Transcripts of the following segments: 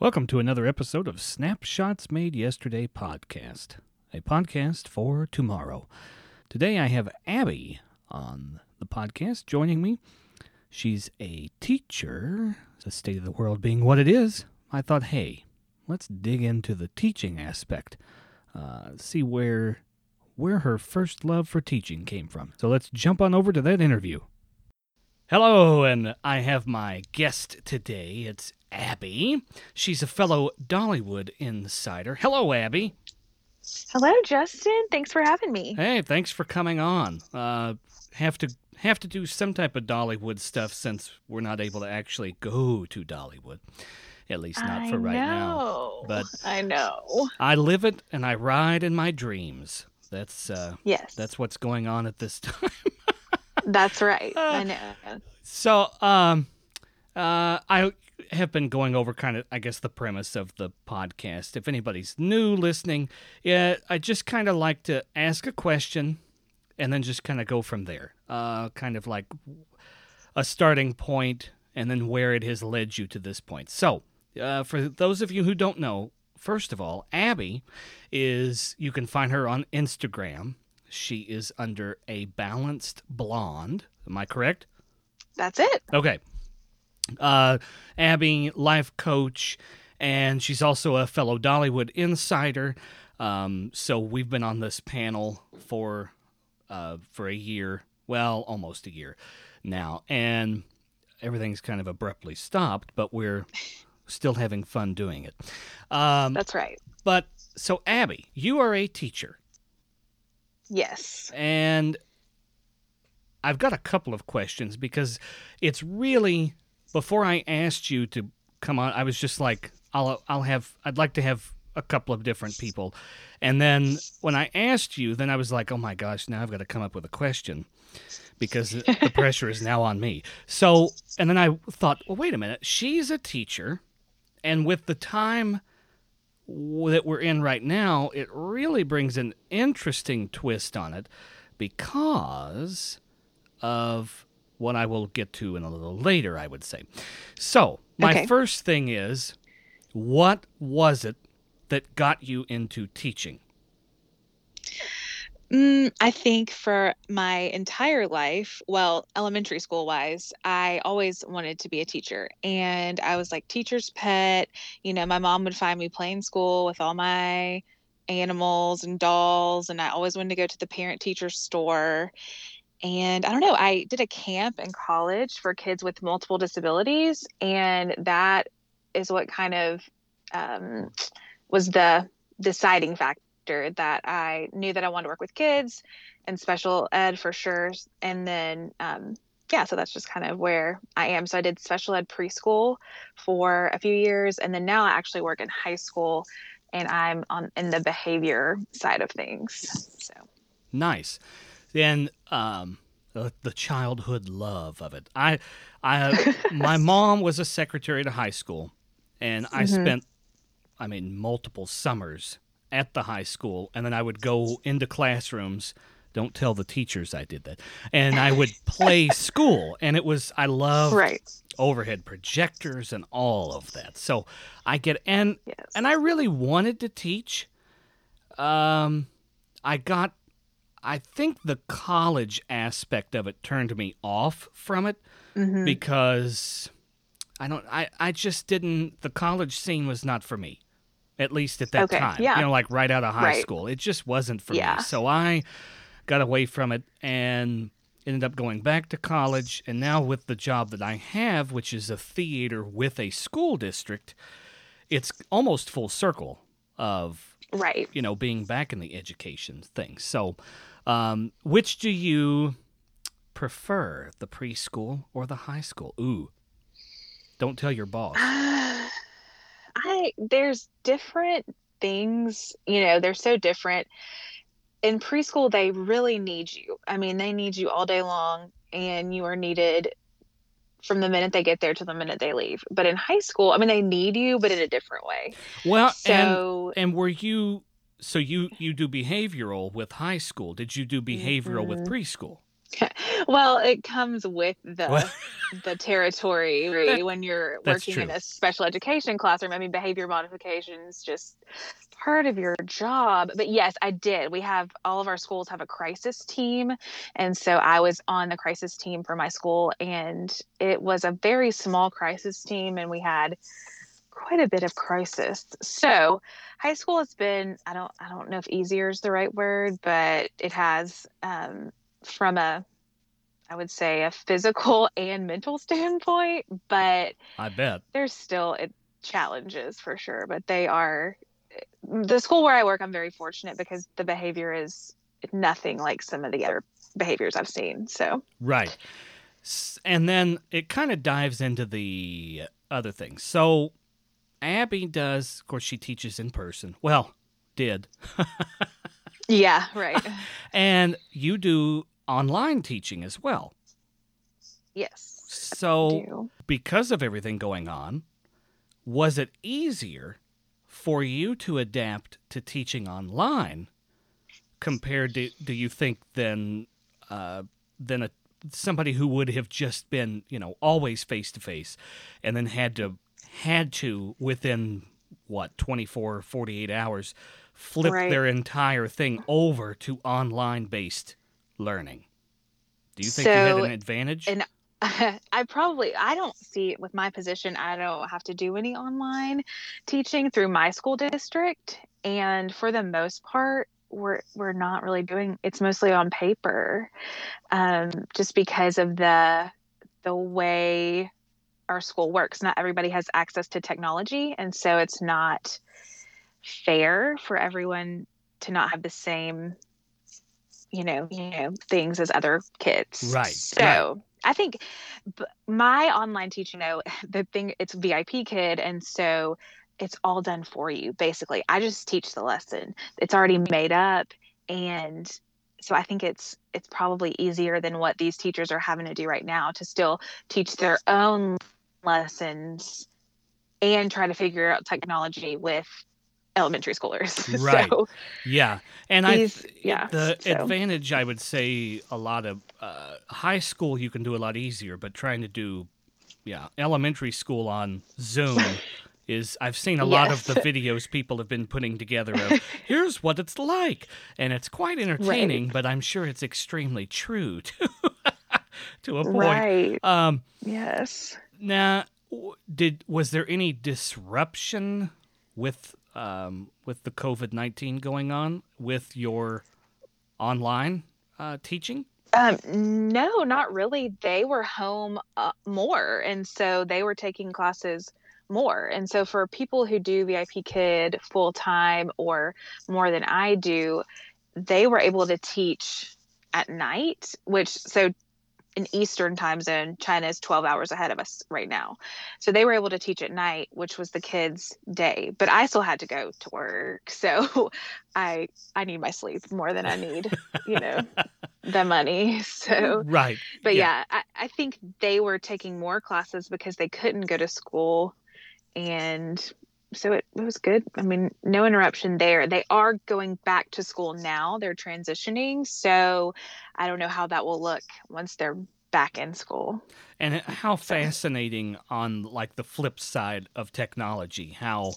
Welcome to another episode of Snapshots Made Yesterday podcast, a podcast for tomorrow. Today I have Abby on the podcast joining me. She's a teacher, the state of the world being what it is. I thought, hey, let's dig into the teaching aspect, uh, see where where her first love for teaching came from. So let's jump on over to that interview. Hello, and I have my guest today. It's Abby. She's a fellow Dollywood insider. Hello, Abby. Hello, Justin. Thanks for having me. Hey, thanks for coming on. Uh, have to have to do some type of Dollywood stuff since we're not able to actually go to Dollywood. At least not I for right know. now. But I know. I live it and I ride in my dreams. That's uh, Yes. that's what's going on at this time. that's right. Uh, I know. So, um, uh, I have been going over kind of, I guess, the premise of the podcast. If anybody's new listening, yeah, I just kind of like to ask a question and then just kind of go from there. Uh, kind of like a starting point and then where it has led you to this point. So, uh, for those of you who don't know, first of all, Abby is, you can find her on Instagram. She is under a balanced blonde. Am I correct? That's it. Okay. Uh, Abby, life coach, and she's also a fellow Dollywood insider. Um, so we've been on this panel for uh, for a year, well, almost a year now, and everything's kind of abruptly stopped, but we're still having fun doing it. Um, That's right. but so, Abby, you are a teacher. Yes. And I've got a couple of questions because it's really before I asked you to come on, I was just like, I'll I'll have I'd like to have a couple of different people. And then when I asked you, then I was like, oh my gosh, now I've got to come up with a question because the pressure is now on me. So, and then I thought, well, wait a minute, she's a teacher, and with the time that we're in right now, it really brings an interesting twist on it because of what I will get to in a little later, I would say. So, my Okay. first thing is what was it that got you into teaching? Mm, I think for my entire life, well, elementary school wise, I always wanted to be a teacher. And I was like teacher's pet. You know, my mom would find me playing school with all my animals and dolls. And I always wanted to go to the parent teacher store. And I don't know, I did a camp in college for kids with multiple disabilities. And that is what kind of um, was the deciding factor that I knew that I wanted to work with kids and special ed for sure. And then, um, yeah, so that's just kind of where I am. So I did special ed preschool for a few years, and then now I actually work in high school, and I'm on in the behavior side of things. So Nice. Then um, the, the childhood love of it. I, I, my mom was a secretary to high school, and I Mhm. spent, I mean, multiple summers at the high school, and then I would go into classrooms. Don't tell the teachers I did that, and I would play school, and it was I love right, overhead projectors and all of that. So I get and yes, and I really wanted to teach. Um, I got, I think the college aspect of it turned me off from it Mhm. because I don't, I, I just didn't. The college scene was not for me, at least at that Okay, time. yeah. You know, like right out of high Right. school, it just wasn't for Yeah. me. So I got away from it and ended up going back to college and now with the job that I have which is a theater with a school district it's almost full circle of right. you know being back in the education thing so um, which do you prefer the preschool or the high school ooh don't tell your boss I there's different things, you know, they're so different. In preschool, they really need you. I mean, they need you all day long, and you are needed from the minute they get there to the minute they leave. But in high school, I mean, they need you, but in a different way. well and So, and were you so you you do behavioral with high school did you do behavioral with Mhm. preschool well, it comes with the the territory That- when you're working in a special education classroom. I mean, behavior modification is just part of your job. But yes, I did. We have all of our schools have a crisis team, and so I was on the crisis team for my school, and it was a very small crisis team, and we had quite a bit of crisis. So high school has been I don't I don't know if easier is the right word, but it has um, from a I would say a physical and mental standpoint, but I bet. there's still it, challenges for sure. But they are the school where I work. I'm very fortunate because the behavior is nothing like some of the other behaviors I've seen. So Right. And then it kind of dives into the other things. So Abby does, of course, she teaches in person. Well, did. yeah, right. And you do online teaching as well. yes. So, because of everything going on, was it easier for you to adapt to teaching online compared to, do you think, than uh, than a somebody who would have just been, you know, always face to face, and then had to had to within what 24 48 hours flip Right. their entire thing over to online based learning do you think you had an advantage and I probably I don't see with my position. I don't have to do any online teaching through my school district, and for the most part, we're we're not really doing. It's mostly on paper, um, just because of the the way our school works. Not everybody has access to technology, and so it's not fair for everyone to not have the same you know you know things as other kids. Right, so i think b- my online teaching though the thing it's vip kid and so it's all done for you basically. I just teach the lesson. It's already made up and so i think it's it's probably easier than what these teachers are having to do right now to still teach their own lessons and try to figure out technology with elementary schoolers. Right. so Yeah, and I yeah, the so- advantage I would say a lot of uh, high school you can do a lot easier, but trying to do yeah elementary school on Zoom is I've seen a lot of the videos people have been putting together of here's what it's like, and it's quite entertaining, but I'm sure it's extremely true to to a point. right. Um, yes. now, did was there any disruption with um, with the COVID nineteen going on with your online uh, teaching? Um, no, not really. They were home uh, more, and so they were taking classes more. And so for people who do VIP Kid full time or more than I do, they were able to teach at night, which so in Eastern time zone, China is 12 hours ahead of us right now. So they were able to teach at night, which was the kids' day. But I still had to go to work. So I I need my sleep more than I need, you know, the money. So Right. but Yeah. yeah, I, I think they were taking more classes because they couldn't go to school and so it, it was good. I mean, no interruption there. They are going back to school now. They're transitioning. So I don't know how that will look once they're back in school. And how fascinating on like the flip side of technology, how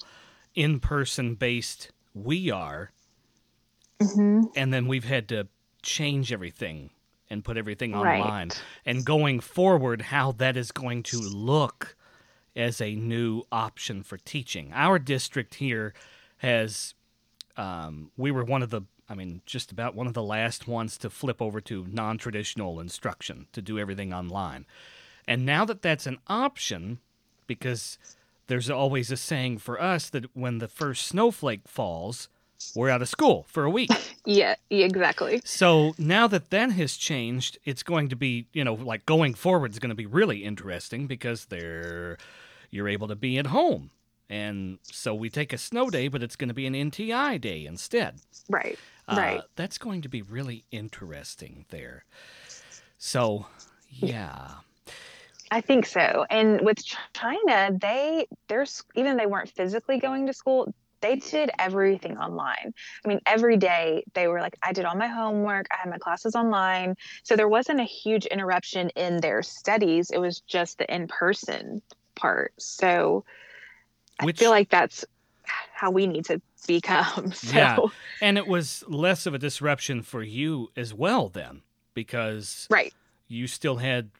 in person based we are, Mm-hmm. and then we've had to change everything and put everything Right. online. And going forward, how that is going to look as a new option for teaching. Our district here has, um, we were one of the, I mean, just about one of the last ones to flip over to non traditional instruction, to do everything online. And now that that's an option, because there's always a saying for us that when the first snowflake falls, we're out of school for a week. Yeah, exactly. So now that that has changed, it's going to be, you know, like going forward is going to be really interesting because they're you're able to be at home. And so we take a snow day, but it's going to be an NTI day instead. Right. Uh, Right. That's going to be really interesting there. So, yeah. I think so. And with China, they there's even they weren't physically going to school, they did everything online. I mean, every day they were like, I did all my homework, I had my classes online. So there wasn't a huge interruption in their studies. It was just the in person part. So Which, I feel like that's how we need to become. So. Yeah. And it was less of a disruption for you as well, then, because right. you still had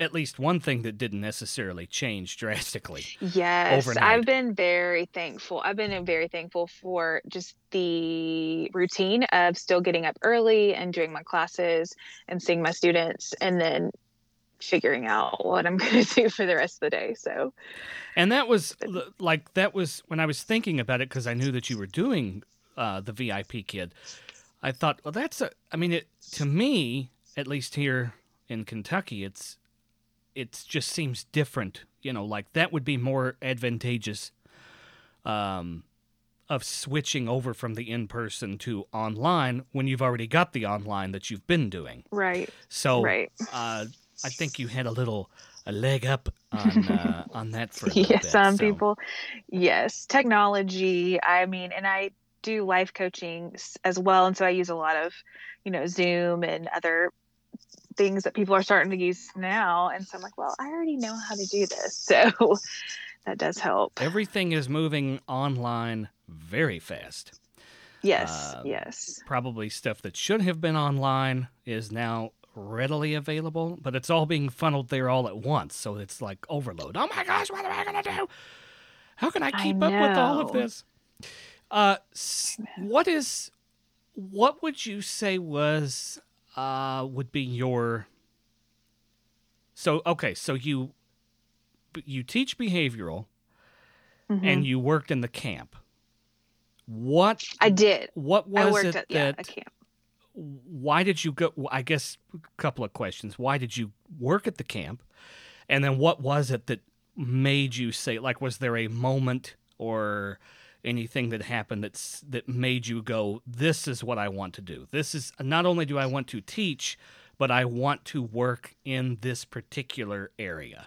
at least one thing that didn't necessarily change drastically. Yes, overnight. I've been very thankful. I've been very thankful for just the routine of still getting up early and doing my classes and seeing my students and then figuring out what I'm going to do for the rest of the day. So, and that was like that was when I was thinking about it because I knew that you were doing uh, the VIP kid. I thought, well, that's a. I mean, it to me, at least here in Kentucky, it's it just seems different. You know, like that would be more advantageous um, of switching over from the in person to online when you've already got the online that you've been doing. Right. So, right. Uh, I think you had a little a leg up on uh, on that for yeah, bit, some so. people. Yes, technology. I mean, and I do life coaching as well, and so I use a lot of, you know, Zoom and other things that people are starting to use now. And so I'm like, well, I already know how to do this. So that does help. Everything is moving online very fast. Yes, uh, yes. Probably stuff that should have been online is now readily available, but it's all being funneled there all at once. So it's like overload. Oh my gosh, what am I going to do? How can I keep I up with all of this? Uh, what is, what would you say was uh, would be your. So okay, so you you teach behavioral, mm-hmm. and you worked in the camp. What I did. What was it at, yeah, that? camp. Why did you go? I guess a couple of questions. Why did you work at the camp? And then what was it that made you say like was there a moment or anything that happened that's that made you go this is what i want to do. This is not only do i want to teach but i want to work in this particular area.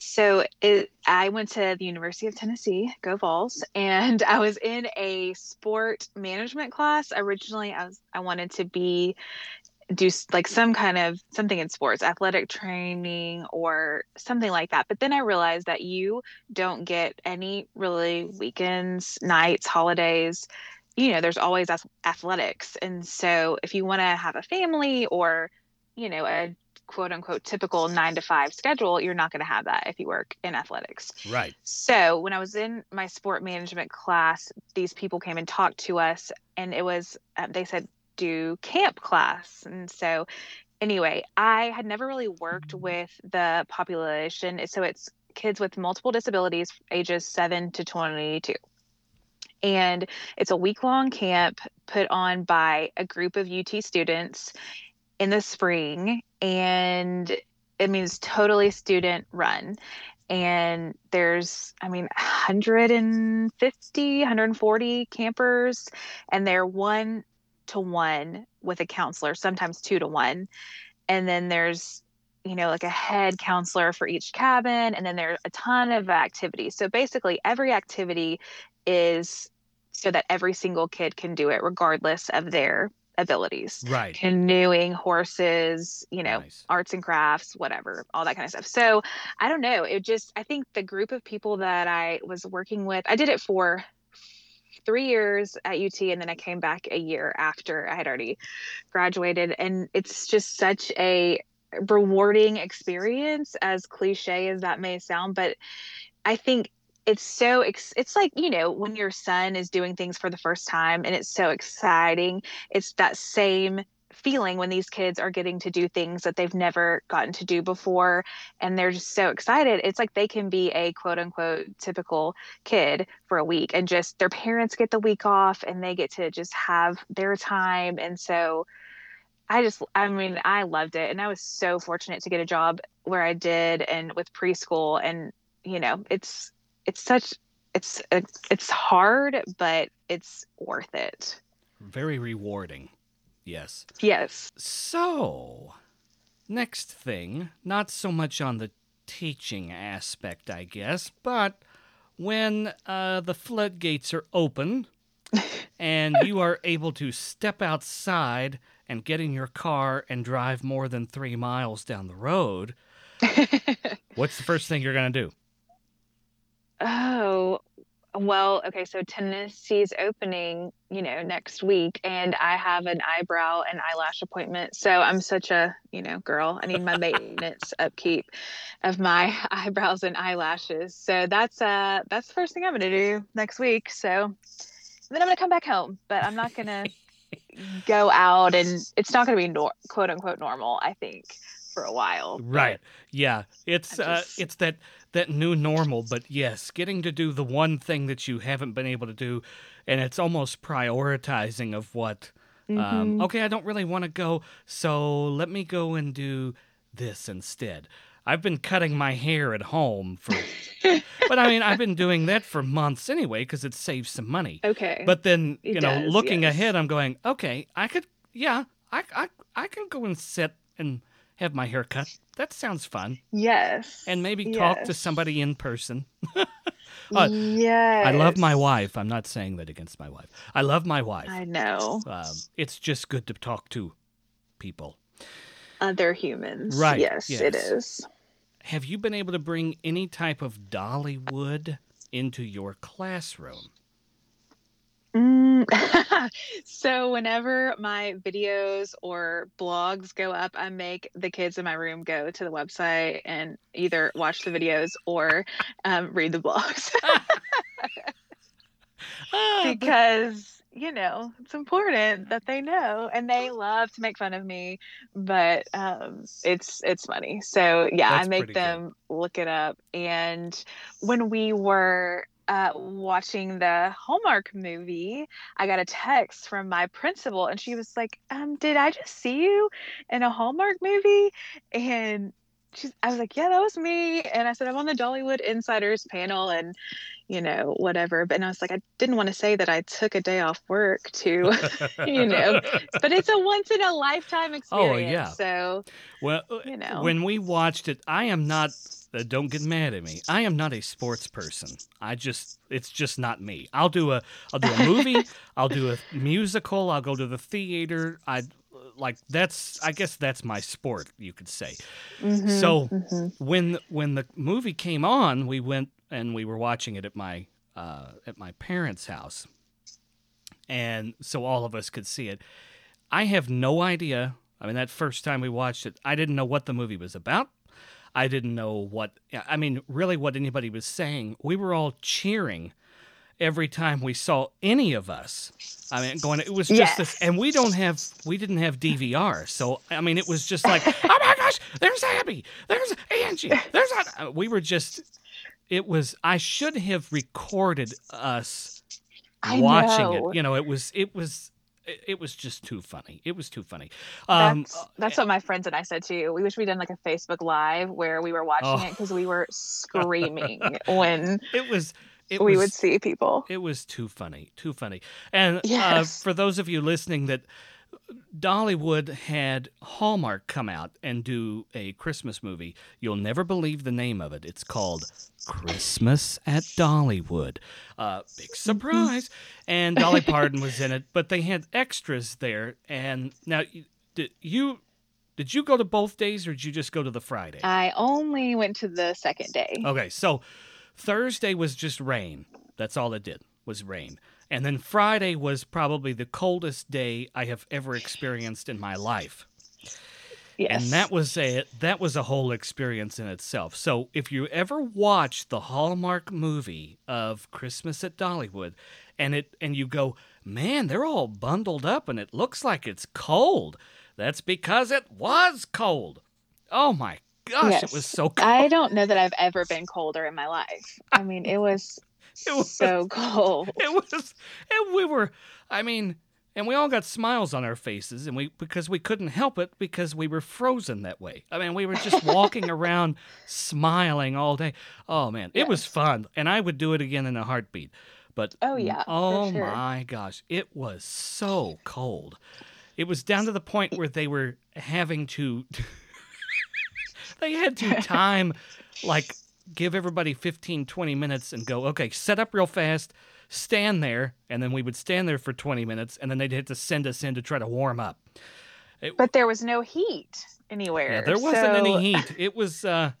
So it, i went to the university of tennessee go vols and i was in a sport management class. Originally i was i wanted to be do like some kind of something in sports, athletic training or something like that. But then I realized that you don't get any really weekends, nights, holidays. You know, there's always athletics. And so if you want to have a family or, you know, a quote unquote typical nine to five schedule, you're not going to have that if you work in athletics. Right. So when I was in my sport management class, these people came and talked to us, and it was, uh, they said, do camp class. And so, anyway, I had never really worked mm-hmm. with the population. So it's kids with multiple disabilities, ages 7 to 22. And it's a week long camp put on by a group of UT students in the spring. And it means totally student run and there's i mean 150 140 campers and they're one to one with a counselor, sometimes two to one. And then there's, you know, like a head counselor for each cabin. And then there's a ton of activities. So basically, every activity is so that every single kid can do it regardless of their abilities. Right. Canoeing, horses, you know, nice. arts and crafts, whatever, all that kind of stuff. So I don't know. It just, I think the group of people that I was working with, I did it for three years at UT and then I came back a year after I had already graduated. And it's just such a rewarding experience, as cliche as that may sound. But I think it's so it's like you know when your son is doing things for the first time and it's so exciting it's that same feeling when these kids are getting to do things that they've never gotten to do before and they're just so excited it's like they can be a quote unquote typical kid for a week and just their parents get the week off and they get to just have their time and so I just, I mean, I loved it. And I was so fortunate to get a job where I did and with preschool. And, you know, it's, it's such, it's, it's hard, but it's worth it. Very rewarding. Yes. Yes. So, next thing, not so much on the teaching aspect, I guess, but when uh, the floodgates are open and you are able to step outside and get in your car and drive more than three miles down the road, what's the first thing you're going to do? Oh, well, okay, so Tennessee's opening, you know, next week, and I have an eyebrow and eyelash appointment. So I'm such a, you know, girl. I need my maintenance upkeep of my eyebrows and eyelashes. So that's uh that's the first thing I'm gonna do next week. So then I'm gonna come back home, but I'm not gonna go out and it's not gonna be nor- quote unquote normal, I think, for a while. Right. Yeah. It's uh it's that that new normal, but yes, getting to do the one thing that you haven't been able to do and it's almost prioritizing of what um Mhm. okay, I don't really want to go, so let me go and do this instead. I've been cutting my hair at home for but I mean, I've been doing that for months anyway because it saves some money. Okay. But then, It you know, does, looking yes. ahead, I'm going, okay, I could, yeah, I, I, I can go and sit and have my hair cut. That sounds fun. yes. And maybe talk to somebody in person. Uh, yes. I love my wife. I'm not saying that against my wife. I love my wife. I know. Um, it's just good to talk to people. Other humans. Right, Yes, it yes. is. Have you been able to bring any type of Dollywood into your classroom? Mm. so whenever my videos or blogs go up, I make the kids in my room go to the website and either watch the videos or um, read the blogs Ah, because you know it's important that they know and they love to make fun of me but um, it's it's funny so yeah That's i make pretty good. them look it up and when we were uh, watching the hallmark movie i got a text from my principal and she was like um, did i just see you in a hallmark movie and she's i was like yeah that was me and i said i'm on the dollywood insiders panel and you know whatever but and i was like i didn't want to say that i took a day off work to you know but it's a once in a lifetime experience Oh, yeah. so Well, uh, You know. when we watched it, I am not. Uh, don't get mad at me. I am not a sports person. I just, it's just not me. I'll do a, I'll do a movie. I'll do a musical. I'll go to the theater. I like that's. I guess that's my sport. You could say. mhm, So mhm. when when the movie came on, we went and we were watching it at my uh, at my parents' house, and so all of us could see it. I have no idea. I mean, that first time we watched it, I didn't know what the movie was about. I didn't know what. I mean, really, what anybody was saying. We were all cheering every time we saw any of us. I mean, going. It was just this, and we don't have. We didn't have DVR, so I mean, it was just like, oh my gosh, there's Abby, there's Angie, there's. A, uh, we were just. It was. I should have recorded us I watching know. it. You know, it was. It was. It it was just too funny. It was too funny. Um, that's, that's what my friends and I said too. We wish we'd done like a Facebook Live where we were watching Oh. it because we were screaming when it was. It we was, would see people. It was too funny, too funny. And uh, for those of you listening, that Dollywood had Hallmark come out and do a Christmas movie. You'll never believe the name of it. It's called Christmas at Dollywood. Uh, big surprise. And Dolly Parton was in it, but they had extras there. And now, did you did you go to both days, or did you just go to the Friday? I only went to the second day. Okay, so Thursday was just rain. That's all it did was rain. And then Friday was probably the coldest day I have ever experienced in my life. Yes. And that was a that was a whole experience in itself. So if you ever watch the Hallmark movie of Christmas at Dollywood and it and you go, "Man, they're all bundled up and it looks like it's cold." That's because it was cold. Oh my gosh, it was so cold. I don't know that I've ever been colder in my life. I mean, it was It was- so cold. it was and we were i mean and we all got smiles on our faces and we because we couldn't help it because we were frozen that way. I mean we were just walking around smiling all day. Oh man it was fun and i would do it again in a heartbeat. But Oh, yeah, oh sure. my gosh it was so cold. It was down to the point where they were having to they had to time like give everybody 15, 20 minutes and go, okay, set up real fast, stand there, and then we would stand there for 20 minutes, and then they'd have to send us in to try to warm up. But there was no heat anywhere. Yeah, there wasn't any heat. It was uh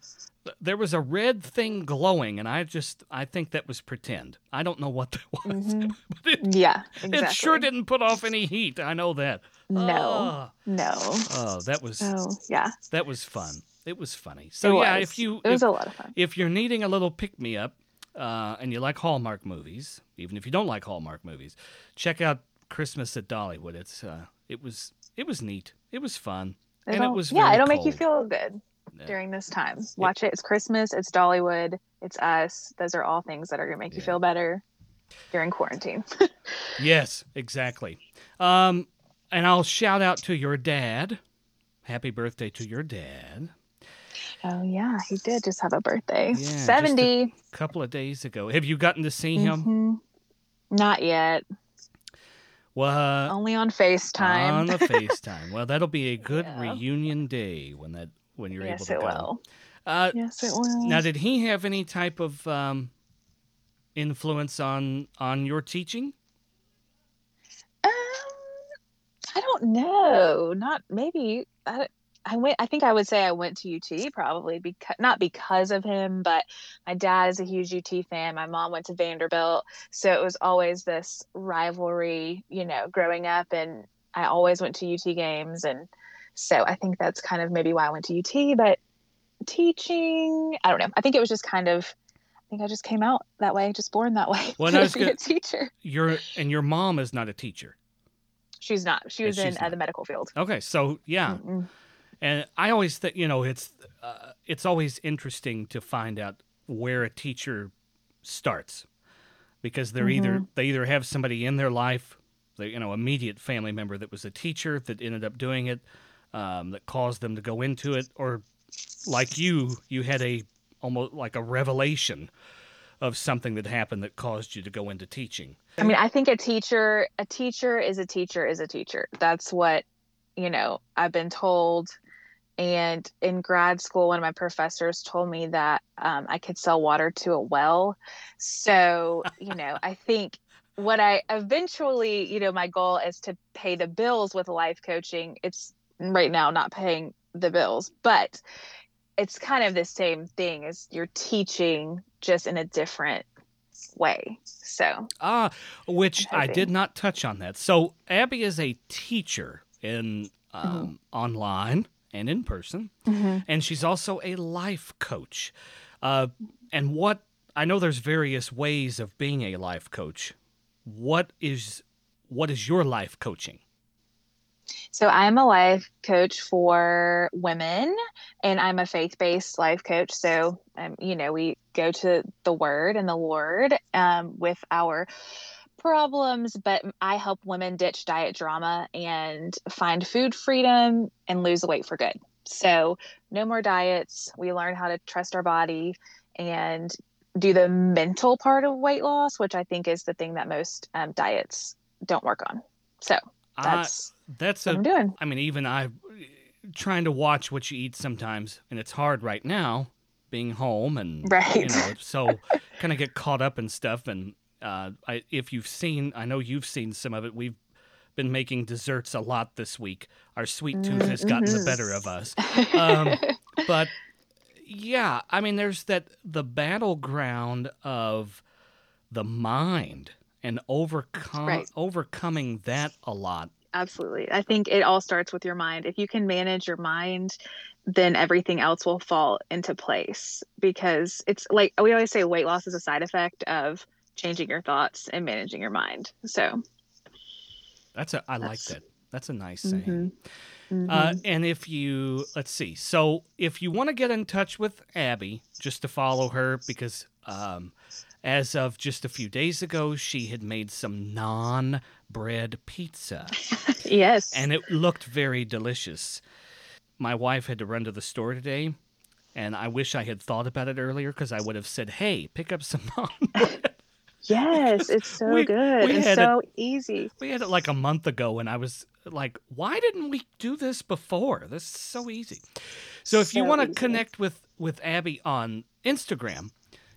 there was a red thing glowing and I just I think that was pretend. I don't know what that was. Mhm. But it, Yeah, exactly. it sure didn't put off any heat. I know that. No, Ah. no. Oh, that was Oh, yeah. that was fun. It was funny. So it yeah, if you it was if, a lot of fun. if you're needing a little pick me up uh, and you like Hallmark movies, even if you don't like Hallmark movies, check out Christmas at Dollywood. It's uh, it was it was neat. It was fun. and it was yeah, it'll make you feel good Yeah. during this time. Watch it. It's Christmas. It's Dollywood. It's us. Those are all things that are gonna make you feel better during quarantine. Yes, exactly. Um, and I'll shout out to your dad. Happy birthday to your dad. Oh yeah, he did just have a birthday. Yeah, Seventy. A couple of days ago. Have you gotten to see him? Mhm. Not yet. Well, Only on FaceTime. on the FaceTime. Well, that'll be a good Yeah. reunion day when that when you're yes, able to it go. will. Uh, Yes, it will. now, did he have any type of um, influence on on your teaching? Um, I don't know. Not maybe. I, I went. I think I would say I went to UT probably because not because of him, but my dad is a huge UT fan. My mom went to Vanderbilt, so it was always this rivalry, you know, growing up, and I always went to UT games, and so I think that's kind of maybe why I went to UT. But teaching, I don't know. I think it was just kind of. I think I just came out that way, just born that way. Well, to I was be gonna- a teacher. Your and your mom is not a teacher. She's not. She was in uh, the medical field. Okay, so yeah, Mm-mm. And I always think, you know, it's uh, it's always interesting to find out where a teacher starts because they're either they either have somebody in their life, the you know, immediate family member that was a teacher that ended up doing it, um, that caused them to go into it, or like you, you had a almost like a revelation of something that happened that caused you to go into teaching. I mean, I think a teacher, a teacher is a teacher is a teacher. That's what, you know, I've been told. And in grad school, one of my professors told me that um, I could sell water to a well. So, you know, I think what I eventually, you know, my goal is to pay the bills with life coaching. It's right now not paying the bills, but it's kind of the same thing as you're teaching just in a different way. So, Ah, which I did not touch on that. So Abby is a teacher in um, Mm-hmm. online and in person, and she's also a life coach. Uh, and what I know, there's various ways of being a life coach. What is what is your life coaching? So I'm a life coach for women, and I'm a faith-based life coach. So, um, you know, we go to the Word and the Lord um, with our problems, but I help women ditch diet drama and find food freedom and lose weight for good. So, no more diets. We learn how to trust our body and do the mental part of weight loss, which I think is the thing that most um, diets don't work on. So that's that's what a I'm doing. I mean, even I trying to watch what you eat sometimes, and it's hard right now being home and right. you know, so kind of get caught up in stuff. And uh, I, if you've seen, I know you've seen some of it. We've been making desserts a lot this week. Our sweet tooth has gotten the better of us. Um, but yeah, I mean, there's that the battleground of the mind and overcome Right. overcoming that a lot. Absolutely. I think it all starts with your mind. If you can manage your mind, then everything else will fall into place because it's like we always say weight loss is a side effect of changing your thoughts and managing your mind. So, That's a I like that. That's a nice saying. mhm. Uh, and if you let's see, so if you want to get in touch with Abby, just to follow her, because um, as of just a few days ago, she had made some non-bread pizza, yes. and it looked very delicious. My wife had to run to the store today, and I wish I had thought about it earlier because I would have said, "Hey, pick up some non-bread." Yes, it's so We- good we had so easy. We had it like a month ago, and I was like, why didn't we do this before? This is so easy. So if you want to connect with with Abby on Instagram,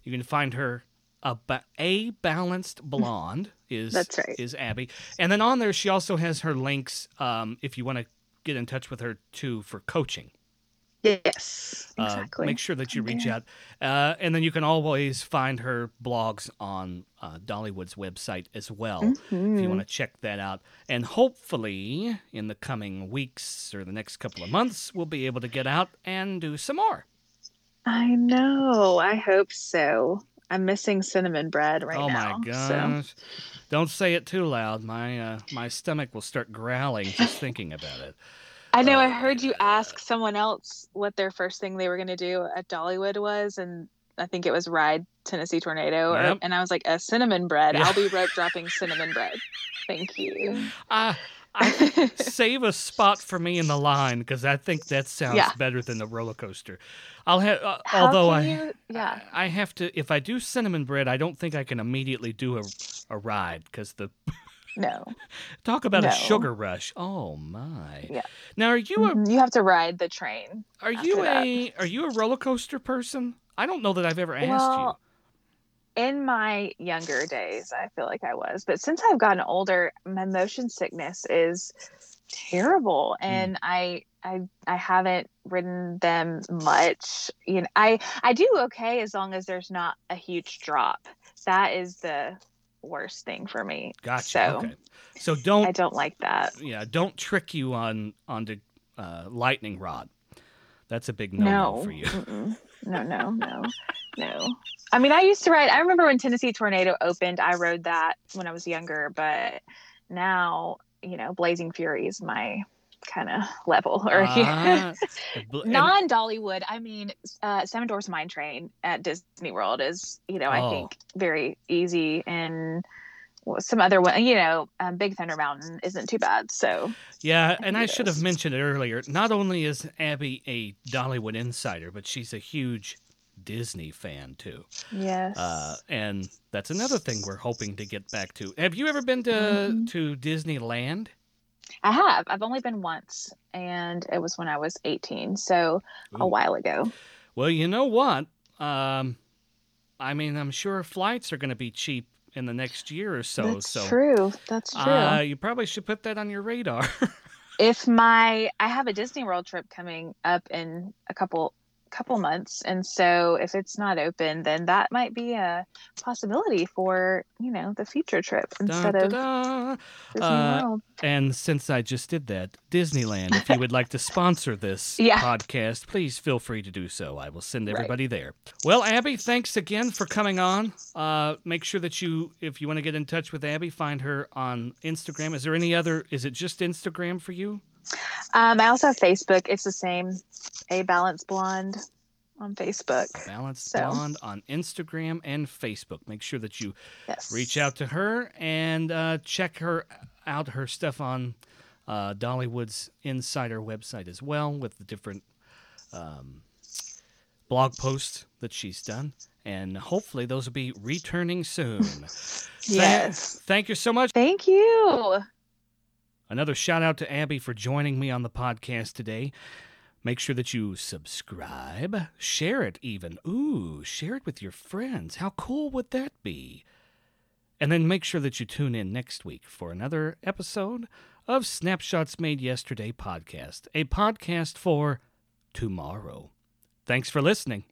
you can find her a, ba- a balanced blonde is That's right. is Abby, and then on there she also has her links. Um, if you want to get in touch with her too for coaching. Yes, Uh, exactly. make sure that you reach Yeah. out. Uh, and then you can always find her blogs on uh, Dollywood's website as well if you Mhm. want to check that out. And hopefully, in the coming weeks or the next couple of months, we'll be able to get out and do some more. I know. I hope so. I'm missing cinnamon bread right now. oh now. my so- gosh. Don't say it too loud. My uh, my stomach will start growling just thinking about it. I know. Uh, I heard you ask someone else what their first thing they were going to do at Dollywood was, and I think it was ride Tennessee Tornado, or, and I was like, a cinnamon bread. Yeah. I'll be rope dropping cinnamon bread. Thank you. Uh, I, save a spot for me in the line because I think that sounds Yeah. better than the roller coaster. I'll have, uh, although I, you- yeah. I have to. If I do cinnamon bread, I don't think I can immediately do a, a ride because the No. talk about a sugar rush. Oh my! Yeah. Now, are you a Mhm. You have to ride the train. are you that. a are you a roller coaster person? I don't know that I've ever asked Well, in my younger days, I feel like I was, but since I've gotten older, my motion sickness is terrible, Hmm. and I I I haven't ridden them much. You know, I I do okay as long as there's not a huge drop. That is the worst thing for me. Gotcha. So okay. So don't I don't like that. yeah don't trick you on on the uh, lightning rod. That's a big no No, for you. Mm-mm. no, no, no, no. I mean, I used to ride. I remember when Tennessee Tornado opened. I rode that when I was younger, but now, you know, Blazing Fury is my kind of level. Or Ah, and- non Dollywood. I mean, uh, Seven Dwarfs Mine Train at Disney World is, you know, I Oh. think very easy, and some other one, you know, um, Big Thunder Mountain isn't too bad. So Yeah, and I should have mentioned it earlier. Not only is Abby a Dollywood insider, but she's a huge Disney fan too. yes, Uh, and that's another thing we're hoping to get back to. Have you ever been to Mhm. to Disneyland? I have. I've only been once, and it was when I was 18, so a while ago. Well, you know what? Um, I mean, I'm sure flights are going to be cheap in the next year or so. That's so true. That's true. Uh, you probably should put that on your radar. if my I have a Disney World trip coming up in a couple couple months, and so if it's not open, then that might be a possibility for you know the future trip Da, instead da, of da. Disney Uh, World. And since I just did that, Disneyland, if you would like to sponsor this Yeah. podcast, please feel free to do so. I will send Right. everybody there. Well, Abby, thanks again for coming on. Uh, make sure that you, if you want to get in touch with Abby, find her on Instagram. Is there any other, is it just Instagram for you? Um, I also have Facebook. It's the same, a balanced blonde on Facebook. Balanced So- Blonde on Instagram and Facebook. Make sure that you Yes. reach out to her and uh, check her out her stuff on uh, Dollywood's Insider website as well with the different um, blog posts that she's done. And hopefully those will be returning soon. Yes. Thank you so much. Thank you. Another shout out to Abby for joining me on the podcast today. Make sure that you subscribe, share it even. Ooh, share it with your friends. How cool would that be? And then make sure that you tune in next week for another episode of Snapshots Made Yesterday podcast, a podcast for tomorrow. Thanks for listening.